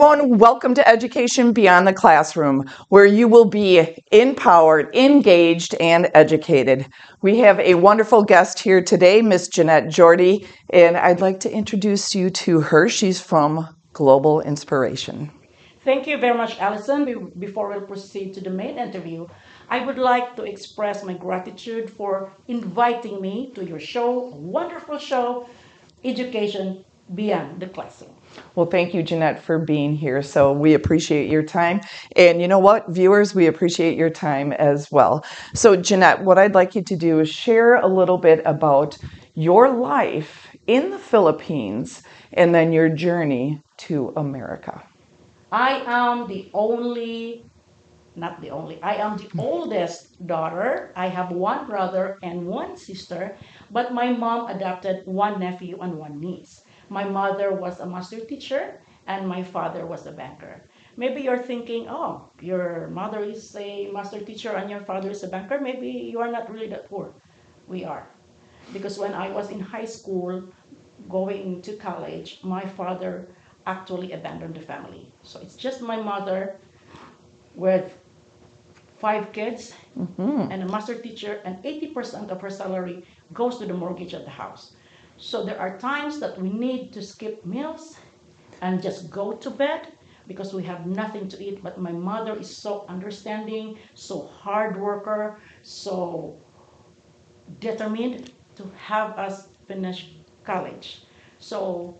everyone. Welcome to Education Beyond the Classroom, where you will be empowered, engaged, and educated. We have a wonderful guest here today, Miss Janette Jordee, and I'd like to introduce you to her. She's from Global Inspiration. Thank you very much, Allison. Before we proceed to the main interview, I would like to express my gratitude for inviting me to your show, wonderful show, Education Beyond the Classroom. Well, thank you, Janette, for being here. So we appreciate your time. And you know what, viewers, we appreciate your time as well. So, Janette, what I'd like you to do is share a little bit about your life in the Philippines and then your journey to America. I am the only, not the only, I am the hmm. oldest daughter. I have one brother and one sister, but my mom adopted one nephew and one niece. My mother was a master teacher and my father was a banker. Maybe you're thinking, oh, your mother is a master teacher and your father is a banker. Maybe you are not really that poor. We are. Because when I was in high school, going to college, my father actually abandoned the family. So it's just my mother with five kids mm-hmm. and a master teacher, and 80% of her salary goes to the mortgage of the house. So there are times that we need to skip meals and just go to bed because we have nothing to eat. But my mother is so understanding, so hard worker, so determined to have us finish college. So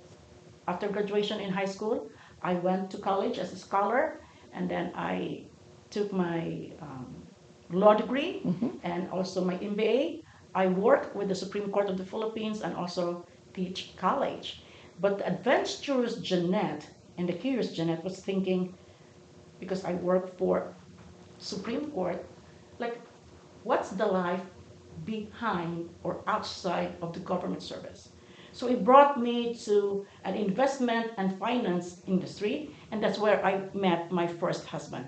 after graduation in high school, I went to college as a scholar, and then I took my um, law degree and also my MBA. I work with the Supreme Court of the Philippines and also teach college. But the adventurous Janette and the curious Janette was thinking, because I work for Supreme Court, like, what's the life behind or outside of the government service? So it brought me to an investment and finance industry, and that's where I met my first husband,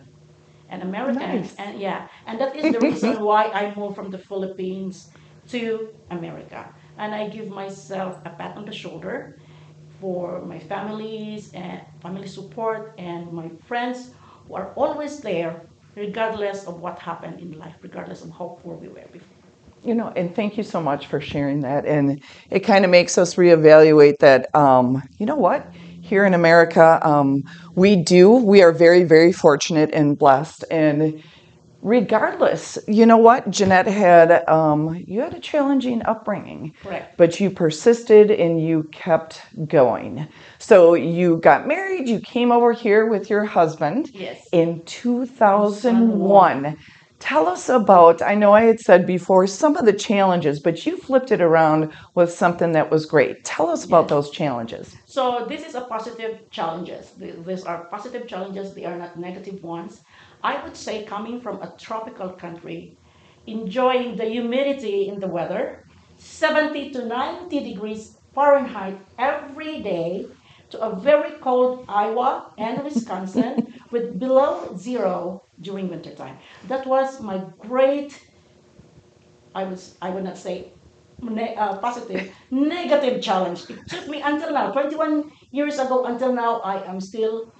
an American. Nice. And yeah, and that is the reason why I moved from the Philippines to America. And I give myself a pat on the shoulder for my families and family support and my friends who are always there regardless of what happened in life, regardless of how poor we were before. You know, and thank you so much for sharing that. And it kind of makes us reevaluate that, um, you know what? Here in America, um, we do, we are very, very fortunate and blessed. And regardless, you know what? Janette had, um, you had a challenging upbringing. Correct. But you persisted and you kept going. So you got married, you came over here with your husband Yes. in 2001. Tell us about, I know I had said before some of the challenges, but you flipped it around with something that was great. Tell us about those challenges. So this is a positive challenges. These are positive challenges. They are not negative ones. I would say coming from a tropical country, enjoying the humidity in the weather, 70 to 90 degrees Fahrenheit every day, to a very cold Iowa and Wisconsin with below zero during wintertime. That was my great I was I would not say ne- uh, positive, negative challenge. It took me until now, 21 years ago until now, I am still,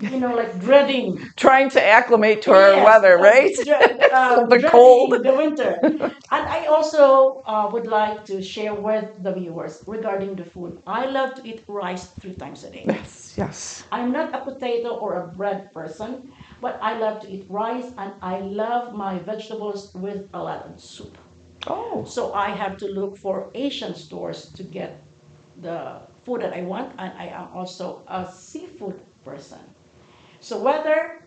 you know, like dreading Trying to acclimate to our Yes, weather, right? dre- uh, The cold. the winter. and I also uh, would like to share with the viewers regarding the food. I love to eat rice three times a day. Yes, yes. I'm not a potato or a bread person, but I love to eat rice and I love my vegetables with a lot of soup. Oh, So I have to look for Asian stores to get the food that I want, and I am also a seafood person. So weather,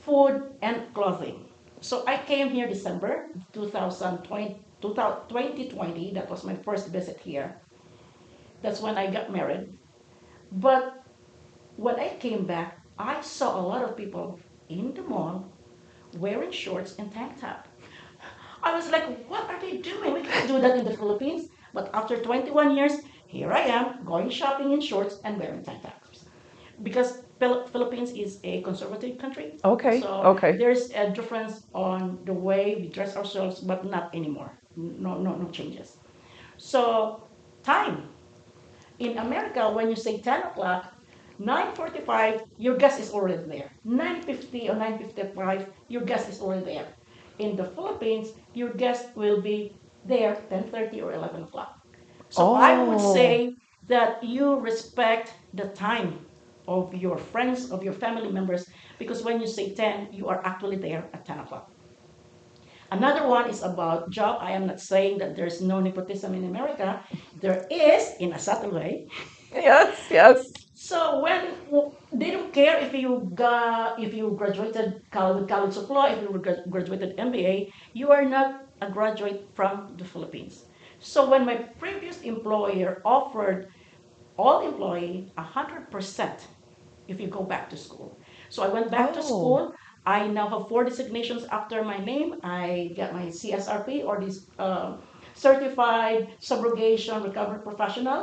food, and clothing. So I came here December 2020, 2020. That was my first visit here. That's when I got married. But when I came back, I saw a lot of people in the mall wearing shorts and tank top. I was like, what are they doing? We can't do that in the Philippines. But after 21 years, here I am going shopping in shorts and wearing tank tops. Because Philippines is a conservative country. Okay, So okay. there's a difference on the way we dress ourselves, but not anymore. No, no, no changes. So time. In America, when you say 10 o'clock, 9.45, your guest is already there. 9.50 or 9.55, your guest is already there. In the Philippines, your guest will be there 10.30 or 11 o'clock. So I would Oh. say that you respect the time of your friends, of your family members, because when you say 10, you are actually there at 10 o'clock. Another one is about job. I am not saying that there's no nepotism in America. There is, in a subtle way. Yes, yes. So when they don't care if you got if you graduated college, college of law, if you graduated MBA, you are not a graduate from the Philippines. So when my previous employer offered all employee hundred percent if you go back to school. So I went back to Oh. school. I now have four designations after my name. I got my CSRP or this uh, certified subrogation recovery professional.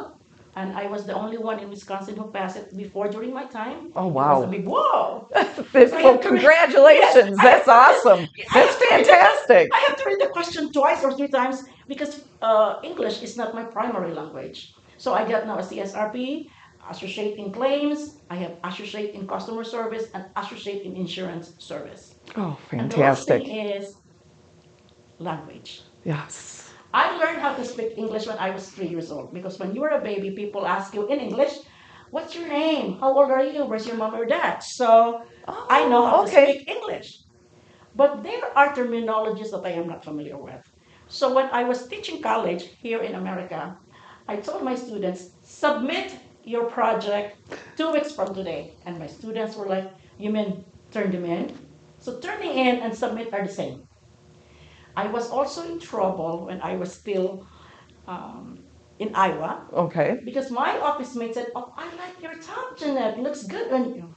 And I was the only one in Wisconsin who passed it before during my time. Oh, It was wow. a big whoa. Well, congratulations. Yes, That's awesome. That's have to read the- fantastic. I have to read the question twice or three times because uh, English is not my primary language. So I got now a CSRP, associate in claims, I have associate in customer service, and associate in insurance service. Oh, fantastic. And the thing is language. Yes. I learned how to speak English when I was three years old because when you were a baby, people ask you in English, What's your name? How old are you? Where's your mom or dad? So I know how Oh, okay. to speak English. But there are terminologies that I am not familiar with. So when I was teaching college here in America, I told my students, submit your project two weeks from today. And my students were like, You mean turn them in? So turning in and submit are the same. I was also in trouble when I was still um, in Iowa Okay. because my office mate said, Oh, I like your top, Janette. Looks good on you.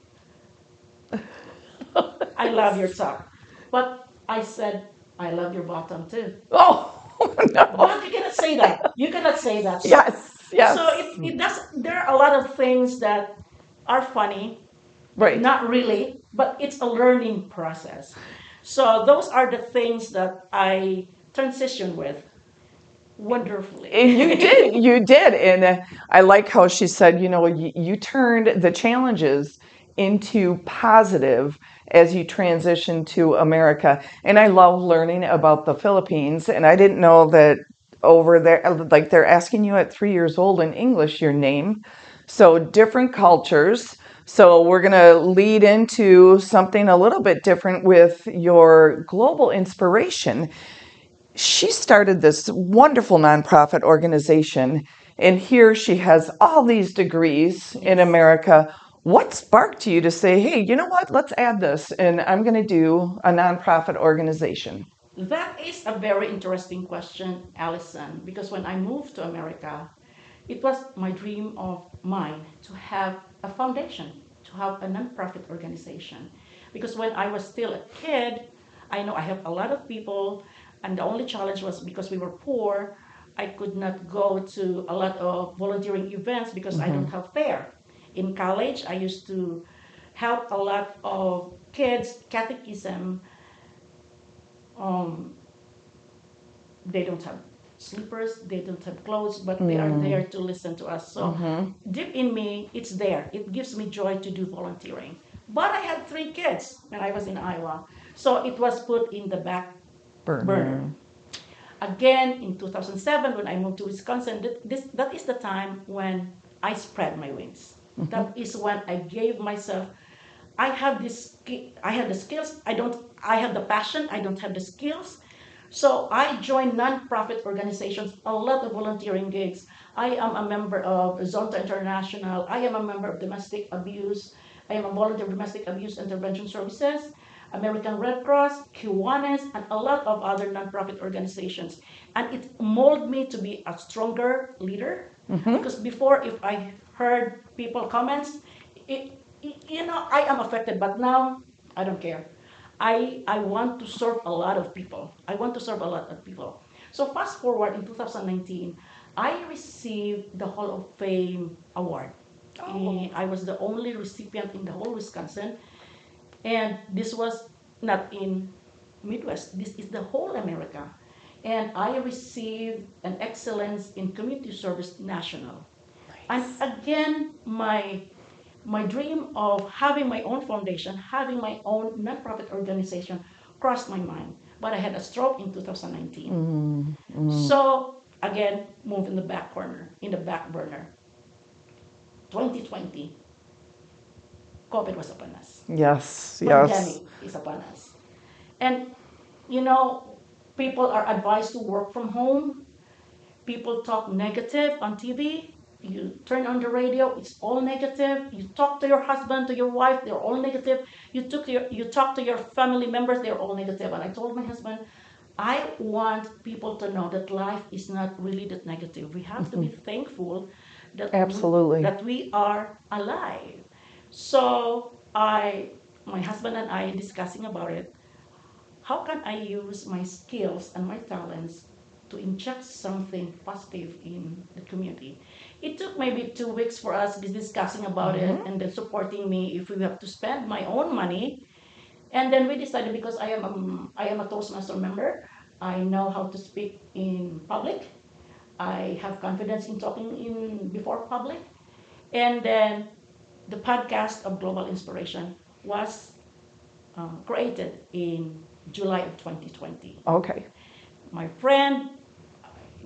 I love your top. But I said, I love your bottom too. Oh, no. But you cannot say that. You cannot say that. Yes, yes. So it, it does. There are a lot of things that are funny, right. not really, but it's a learning process. So those are the things that I transition with wonderfully. And you did, you did, and uh, I like how she said, you know, you, you turned the challenges into positive as you transition to America. And I love learning about the Philippines, and I didn't know that over there, uh, like they're asking you at three years old in English your name. So different cultures. So we're going to lead into something a little bit different with your global inspiration she started this wonderful nonprofit organization, and here she has all these degrees in America. What sparked you to say, hey, you know what, let's add this, and I'm going to do a nonprofit organization? That is a very interesting question, Allison, because when I moved to America, it was my dream of mine to have a foundation, to have a nonprofit organization. Because when I was still a kid, I know I helped a lot of people, and the only challenge was because we were poor, I could not go to a lot of volunteering events because I don't mm-hmm. have fare. In college, I used to help a lot of kids catechism um, they don't have sleepers, they don't have clothes, but they are mm. there to listen to us. So mm-hmm. deep in me, it's there. It gives me joy to do volunteering. But I had three kids when I was in Iowa, so it was put in the back burner. Again, in 2007, when I moved to Wisconsin, that, this, that is the time when I spread my wings. Mm-hmm. That is when I gave myself. I have this. I have the skills. I don't. I have the passion. I don't have the skills. So I joined nonprofit organizations, a lot of volunteering gigs. I am a member of Zonta International. I am a member of Domestic Abuse. I am a volunteer of Domestic Abuse Intervention Services, American Red Cross, Kiwanis, and a lot of other nonprofit organizations. And it molded me to be a stronger leader. Mm-hmm. Because before, if I heard people comments, it- you know, I am affected, but now I don't care. I, I want to serve a lot of people. I want to serve a lot of people. So fast forward in 2019, I received the Hall of Fame award. Oh. I was the only recipient in the whole Wisconsin, and this was not in Midwest. This is the whole America, and I received an excellence in community service national. And again, my my dream of having my own foundation, having my own nonprofit organization crossed my mind. But I had a stroke in 2019. Mm-hmm. So again, move in the back corner, in the back burner. 2020, COVID was upon us. Yes, yes. Pandemic is upon us. And, you know, people are advised to work from home. People talk negative on TV. You turn on the radio, it's all negative. You talk to your husband, to your wife, they're all negative. You took your you talk to your family members, they're all negative. And I told my husband, I want people to know that life is not really that negative. We have to be mm-hmm. thankful that Absolutely. we, that we are alive. So I, my husband and I, discussing about it. How can I use my skills and my talents to inject something positive in the community? It took maybe two weeks for us discussing about it and then supporting me if we have to spend my own money. And then we decided because I am a, I am a Toastmaster member, I know how to speak in public. I have confidence in talking in before public. And then the podcast of Global Inspiration was um, created in July of 2020. Okay. My friend,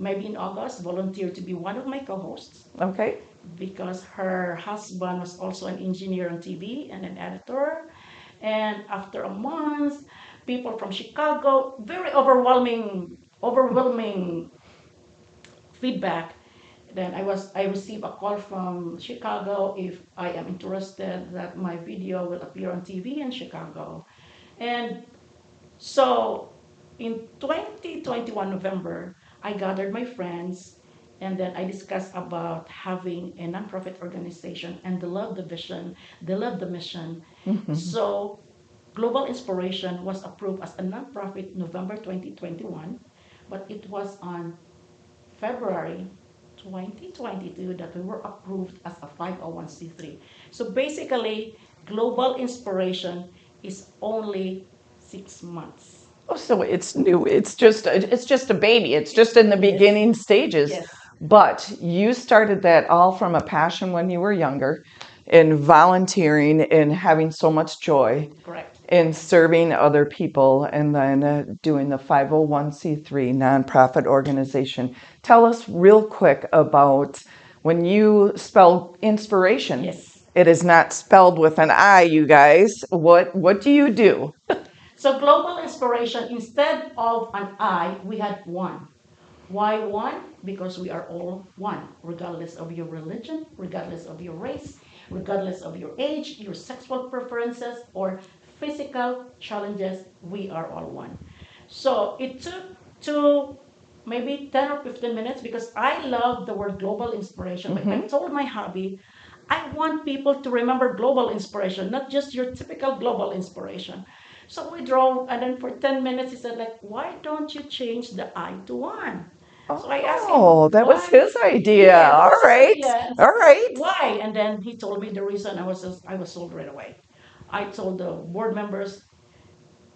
maybe in August, volunteered to be one of my co-hosts Okay. because her husband was also an engineer on TV and an editor. And after a month, people from Chicago, very overwhelming, overwhelming feedback. Then I was I received a call from Chicago if I am interested that my video will appear on TV in Chicago. And so in 2021 November, I gathered my friends and then I discussed about having a nonprofit organization and they love the vision, they love the mission. Mm-hmm. So Global Inspiration was approved as a nonprofit November 2021, but it was on February 2022 that we were approved as a 501c3. So basically, Global Inspiration is only six months. Oh, so it's new. It's just it's just a baby. It's just in the beginning stages. Yes. But you started that all from a passion when you were younger, in volunteering and having so much joy Correct. in serving other people, and then uh, doing the 501c3 nonprofit organization. Tell us real quick about when you spell inspiration. Yes. It is not spelled with an I, you guys. What what do you do? So Global Inspiration, instead of an I, we had one. Why one? Because we are all one, regardless of your religion, regardless of your race, regardless of your age, your sexual preferences, or physical challenges, we are all one. So it took to maybe 10 or 15 minutes because I love the word global inspiration. But I mm-hmm. told my hobby, I want people to remember global inspiration, not just your typical global inspiration. So we drove, and then for 10 minutes, he said, like, why don't you change the I to one? So I asked him, Oh, that was his idea. Yeah, All right. yeah. All right. Why? And then he told me the reason I was I was sold right away. I told the board members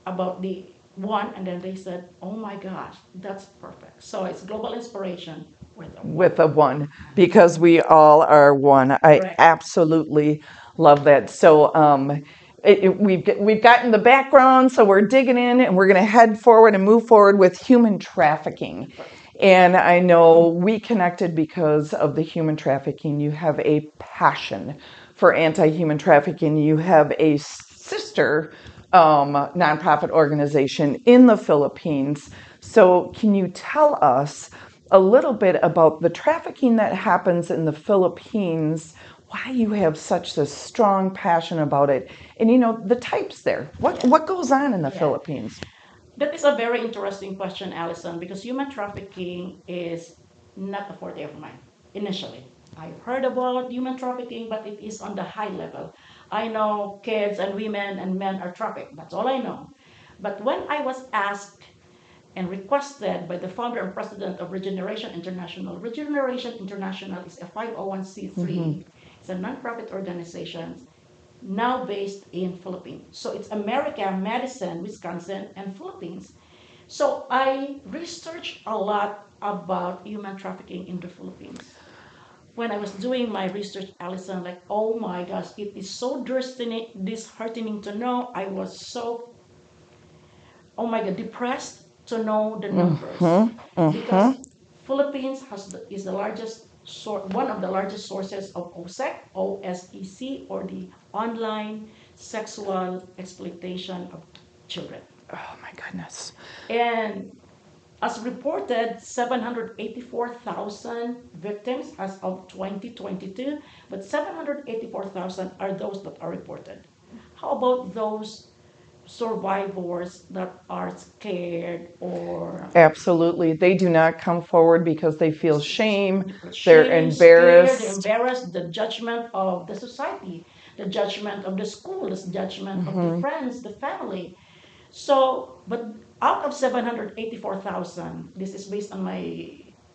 about the one, and then they said, "Oh my gosh, that's perfect." So it's global inspiration with a one. With a one, because we all are one. I Correct. absolutely love that. So, um, it, it- we've we've gotten the background, so we're digging in, and we're going to head forward and move forward with human trafficking. And I know we connected because of the human trafficking. You have a passion for anti-human trafficking. You have a sister um, nonprofit organization in the Philippines. So, can you tell us a little bit about the trafficking that happens in the Philippines? Why you have such a strong passion about it, and you know the types there. What what goes on in the Philippines? That is a very interesting question, allison because human trafficking is not a forte of mine initially. I've heard about human trafficking, but it is on the high level. I know kids and women and men are trafficked. That's all I know. But when I was asked and requested by the founder and president of Regeneration International, Regeneration International is a 501c3. It's a nonprofit organization now based in Philippines. So it's America, Madison, Wisconsin, and Philippines. So I researched a lot about human trafficking in the Philippines. when I was doing my research, Allison, like, oh my gosh, it is so disheartening, disheartening to know. I was so, oh my god, depressed to know the numbers mm-hmm. Mm-hmm. because Philippines has the, is the largest one of the largest sources of OSEC, OSEC, or the online sexual exploitation of children. Oh my goodness. And as reported, 784,000 victims as of 2022, but 784,000 are those that are reported. How about those survivors that are scared or Absolutely. They do not come forward because they feel shame. Shame, They're embarrassed. they're embarrassed, the judgment of the society, the judgment of the school, the judgment of Mm-hmm. the friends, the family. So, but out of 784,000, this is based on my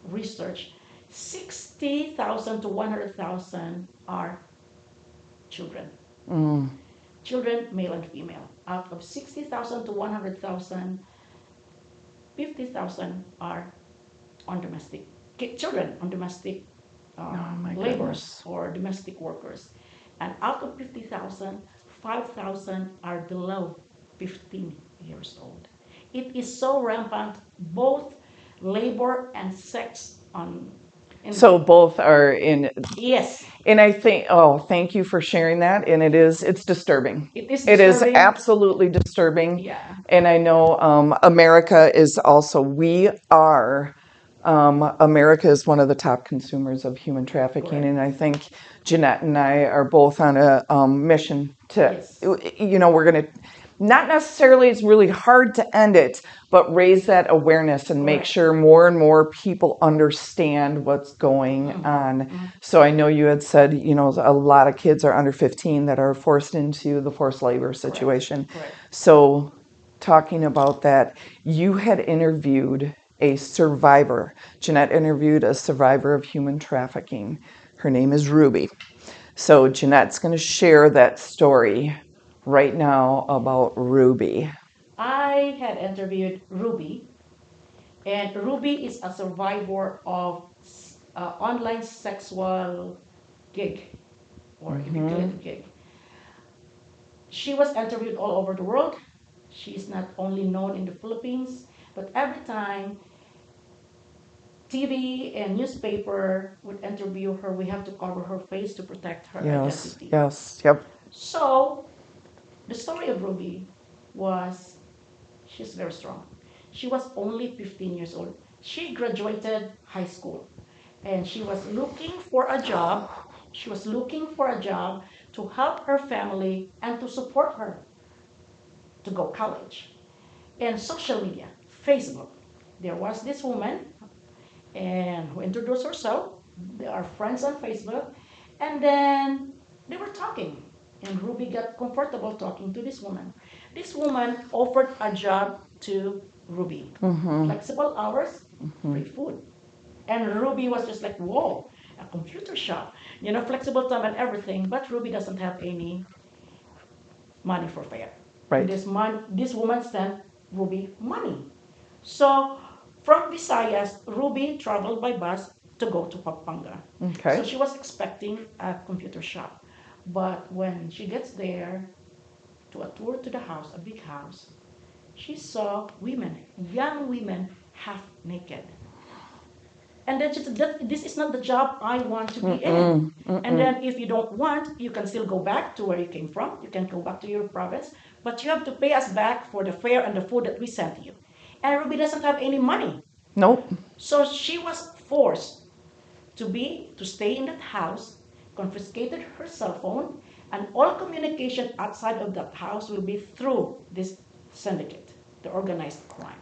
research, 60,000 to 100,000 are children. Mm. Children, male and female. Out of 60,000 to 100,000, 50,000 are on domestic children on domestic um, Oh, laborers or domestic workers. And out of 50,000, 5,000 are below 15 years old. It is so rampant, both labor and sex on. in- So both are in yes, and I think oh, thank you for sharing that and it is it's disturbing. it is. It is absolutely disturbing. Yeah. And I know um, America is also, we are, um, America is one of the top consumers of human trafficking. Correct. And I think Janette and I are both on a um, mission to, Yes. you know, we're going to, not necessarily, it's really hard to end it, but raise that awareness and make sure more and more people understand what's going Mm-hmm. on. So I know you had said, you know, a lot of kids are under 15 that are forced into the forced labor situation. Correct. So, talking about that, you had interviewed a survivor. Janette interviewed a survivor of human trafficking. Her name is Ruby. So, Janette's going to share that story right now about Ruby. I had interviewed Ruby, and Ruby is a survivor of uh, online sexual gig or illegal gig. She was interviewed all over the world. She is not only known in the Philippines, but every time TV and newspaper would interview her, we have to cover her face to protect her Yes, identity. yes, yep. So, the story of Ruby was she's very strong. She was only 15 years old. She graduated high school and she was looking for a job. She was looking for a job to help her family and to support her to go college. And social media, Facebook, there was this woman and who introduced herself. They are friends on Facebook. And then they were talking. And Ruby got comfortable talking to this woman. This woman offered a job to Ruby. Mm-hmm. Flexible hours, mm-hmm. free food. And Ruby was just like, whoa, a computer shop. You know, flexible time and everything. But Ruby doesn't have any money for fare. Right. This man, this woman sent Ruby money. So from Visayas, Ruby traveled by bus to go to Pampanga. Okay. So she was expecting a computer shop. But when she gets there to a tour to the house, a big house, she saw women, young women, half naked. And then she said, "That- This is not the job I want to be in. And then, if you don't want, you can still go back to where you came from. You can go back to your province, but you have to pay us back for the fare and the food that we sent you. And Ruby doesn't have any money. Nope. So she was forced to be to stay in that house, confiscated her cell phone, and all communication outside of that house will be through this syndicate, the organized crime.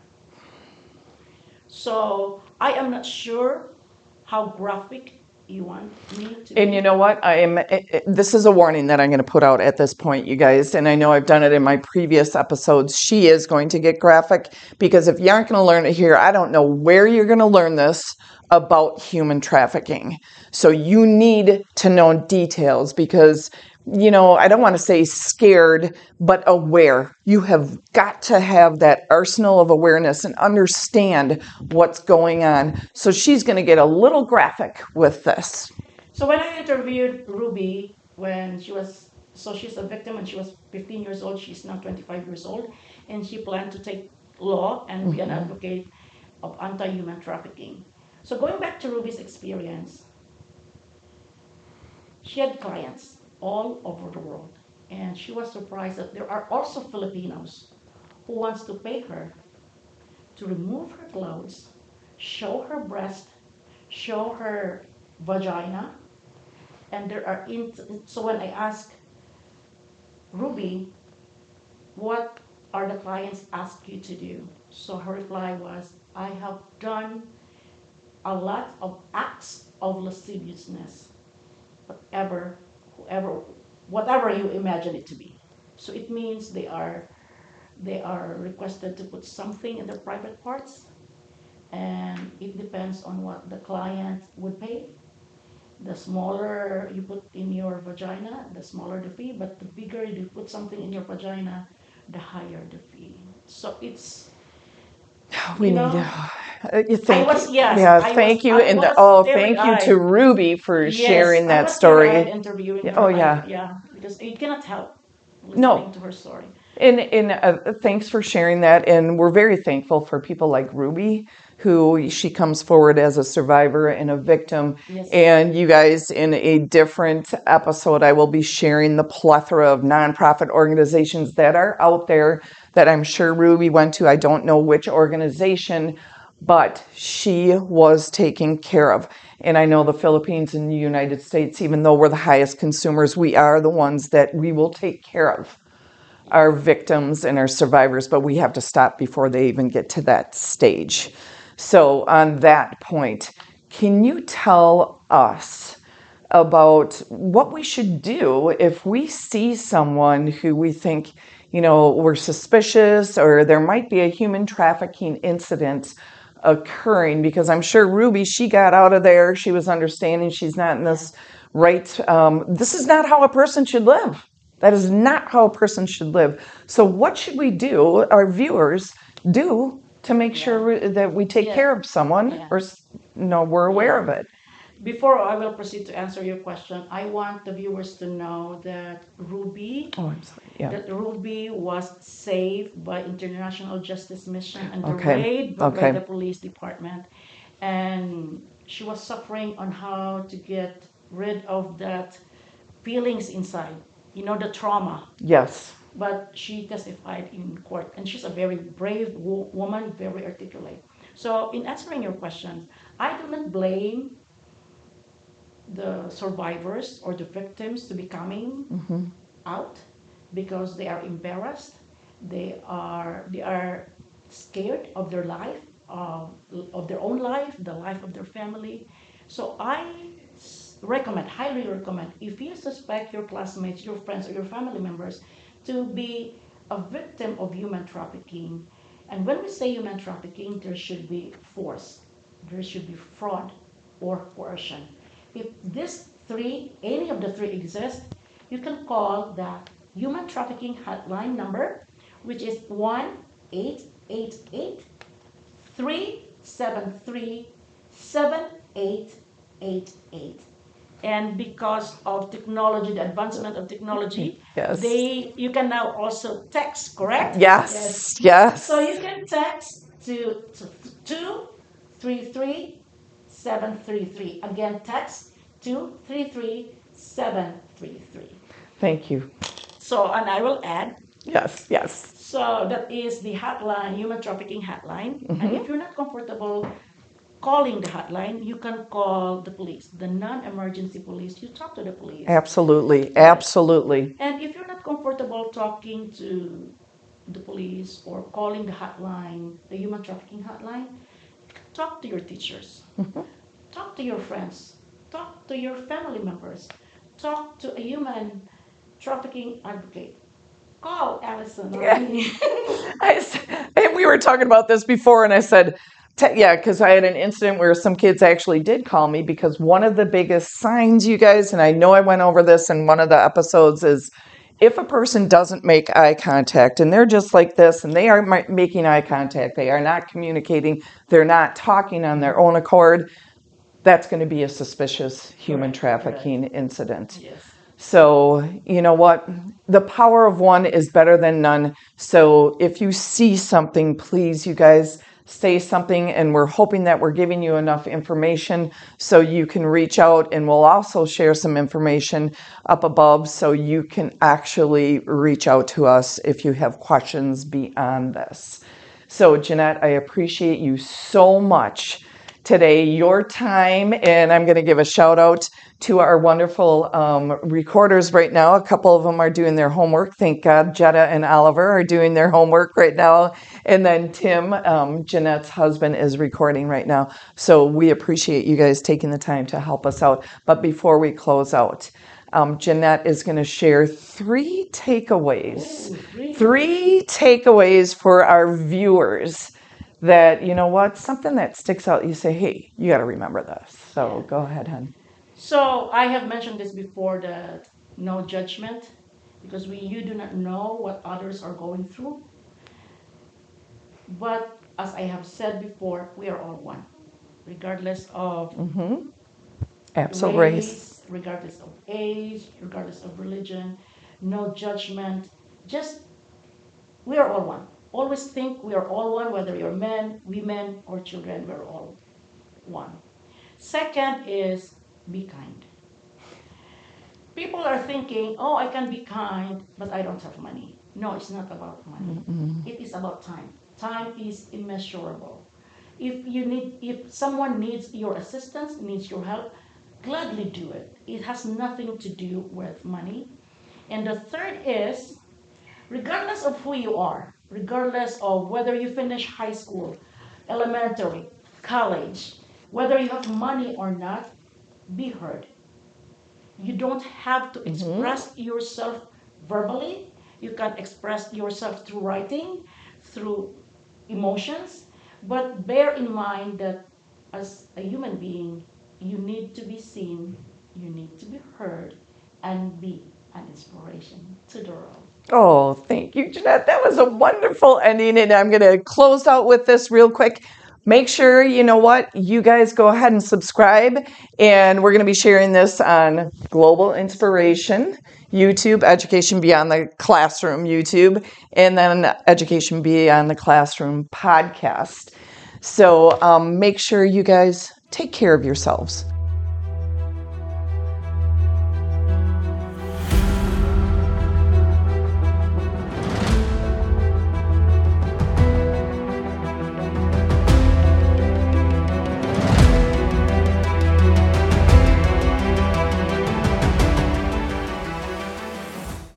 So I am not sure how graphic you want me to. And you know what? I am. eh, eh, This is a warning that I'm going to put out at this point, you guys. And I know I've done it in my previous episodes. She is going to get graphic because if you aren't going to learn it here, I don't know where you're going to learn this about human trafficking. So you need to know details because. You know, I don't want to say scared, but aware. You have got to have that arsenal of awareness and understand what's going on. So she's going to get a little graphic with this. So when I interviewed Ruby when she was so she's a victim when she was 15 years old. She's now 25 years old, and she planned to take law and be an Mhm. advocate of anti-human trafficking. So going back to Ruby's experience, she had clients all over the world, and she was surprised that there are also Filipinos who wants to pay her to remove her clothes, show her breast, show her vagina, and there are in, so when I ask Ruby, what are the clients ask you to do? So her reply was, I have done a lot of acts of lasciviousness, whatever, whoever, whatever you imagine it to be. So it means they are they are requested to put something in their private parts, and it depends on what the client would pay. The smaller you put in your vagina, the smaller the fee, but the bigger you put something in your vagina, the higher the fee. So it's We You need know, to. Uh, you thank was- you. yes, yeah, I thank was- you, and was oh, thank you to Ruby for Yes, sharing that was story. interviewing Yeah, her. oh, I- yeah. yeah, because you cannot help listening No. to her story. And and uh, thanks for sharing that. And we're very thankful for people like Ruby, who she comes forward as a survivor and a victim. Yes. And you guys, in a different episode, I will be sharing the plethora of nonprofit organizations that are out there that I'm sure Ruby went to. I don't know which organization, but she was taken care of. And I know the Philippines and the United States, even though we're the highest consumers, we are the ones that we will take care of our victims and our survivors, but we have to stop before they even get to that stage. So, on that point, can you tell us about what we should do if we see someone who we think, you know, we're suspicious or there might be a human trafficking incident occurring? Because I'm sure Ruby, she got out of there, she was understanding she's not in this right, um, this is not how a person should live. That is not how a person should live. So, what should we do, our viewers, do to make sure that we take Yeah. care of someone Yeah. or, no, we're aware of it? Before I will proceed to answer your question, I want the viewers to know that Ruby, Oh, I'm sorry. Yeah. that Ruby was saved by International Justice Mission and the Okay, raid by okay. the police department, and she was suffering on how to get rid of that feelings inside. You know the trauma. Yes. but she testified in court and she's a very brave wo- woman very articulate so in answering your question i do not blame the survivors or the victims to be coming hmm out because they are embarrassed they are they are scared of their life of, of their own life the life of their family. So I recommend highly recommend if you suspect your classmates your friends or your family members to be a victim of human trafficking. And when we say human trafficking there should be force there should be fraud or coercion. If these three any of the three exist you can call the human trafficking hotline number, which is 1 888 373 7888. And because of technology, the advancement of technology, Yes. they you can now also text, correct? Yes. Yes. yes. So you can text to, to 233 733. Again, text 233 733. Thank you. So, and I will add, Yes. Yes. so that is the hotline, human trafficking hotline. And Mhm. if you're not comfortable calling the hotline, you can call the police, the non emergency police. You talk to the police. Absolutely. Absolutely. And if you're not comfortable talking to the police or calling the hotline, the human trafficking hotline, talk to your teachers, talk to your friends, talk to your family members, talk to a human trafficking advocate. Call Allison Yeah. And we were talking about this before, and I said, yeah, because I had an incident where some kids actually did call me because one of the biggest signs, you guys, and I know I went over this in one of the episodes, is if a person doesn't make eye contact and they're just like this and they are ma- making eye contact, they are not communicating, they're not talking on their own accord, that's going to be a suspicious human Correct, trafficking incident. Yes. So, you know what? The power of one is better than none. So, if you see something, please, you guys say something. And we're hoping that we're giving you enough information so you can reach out. And we'll also share some information up above so you can actually reach out to us if you have questions beyond this. So, Janette, I appreciate you so much today, your time. And I'm going to give a shout out to our wonderful um, recorders right now. A couple of them are doing their homework. Thank God Jetta and Oliver are doing their homework right now. And then Tim, um, Janette's husband, is recording right now. So we appreciate you guys taking the time to help us out. But before we close out, um, Janette is going to share three takeaways. Three takeaways for our viewers that, you know what, something that sticks out, you say, hey, you got to remember this. So go ahead, hon. So I have mentioned this before that no judgment because we you do not know what others are going through. But as I have said before, we are all one, regardless of Mm-hmm. Absolute race. regardless of age, regardless of religion, no judgment. Just we are all one. Always think we are all one, whether you're men, women, or children, we're all one. Second is be kind. People are thinking, oh, I can be kind, but I don't have money. No, it's not about money. It is about time. Time is immeasurable. If you need, if someone needs your assistance, needs your help, gladly do it. It has nothing to do with money. And the third is, regardless of who you are, regardless of whether you finish high school, elementary, college, whether you have money or not, be heard. You don't have to mm-hmm. express yourself verbally. You can express yourself through writing, through emotions, but bear in mind that as a human being, you need to be seen, you need to be heard, and be an inspiration to the world. Oh, thank you, Janette. That was a wonderful ending. And I'm going to close out with this real quick. Make sure, you know what, you guys go ahead and subscribe. And we're going to be sharing this on Global Inspiration, YouTube, Education Beyond the Classroom, YouTube, and then Education Beyond the Classroom podcast. So um, make sure you guys take care of yourselves.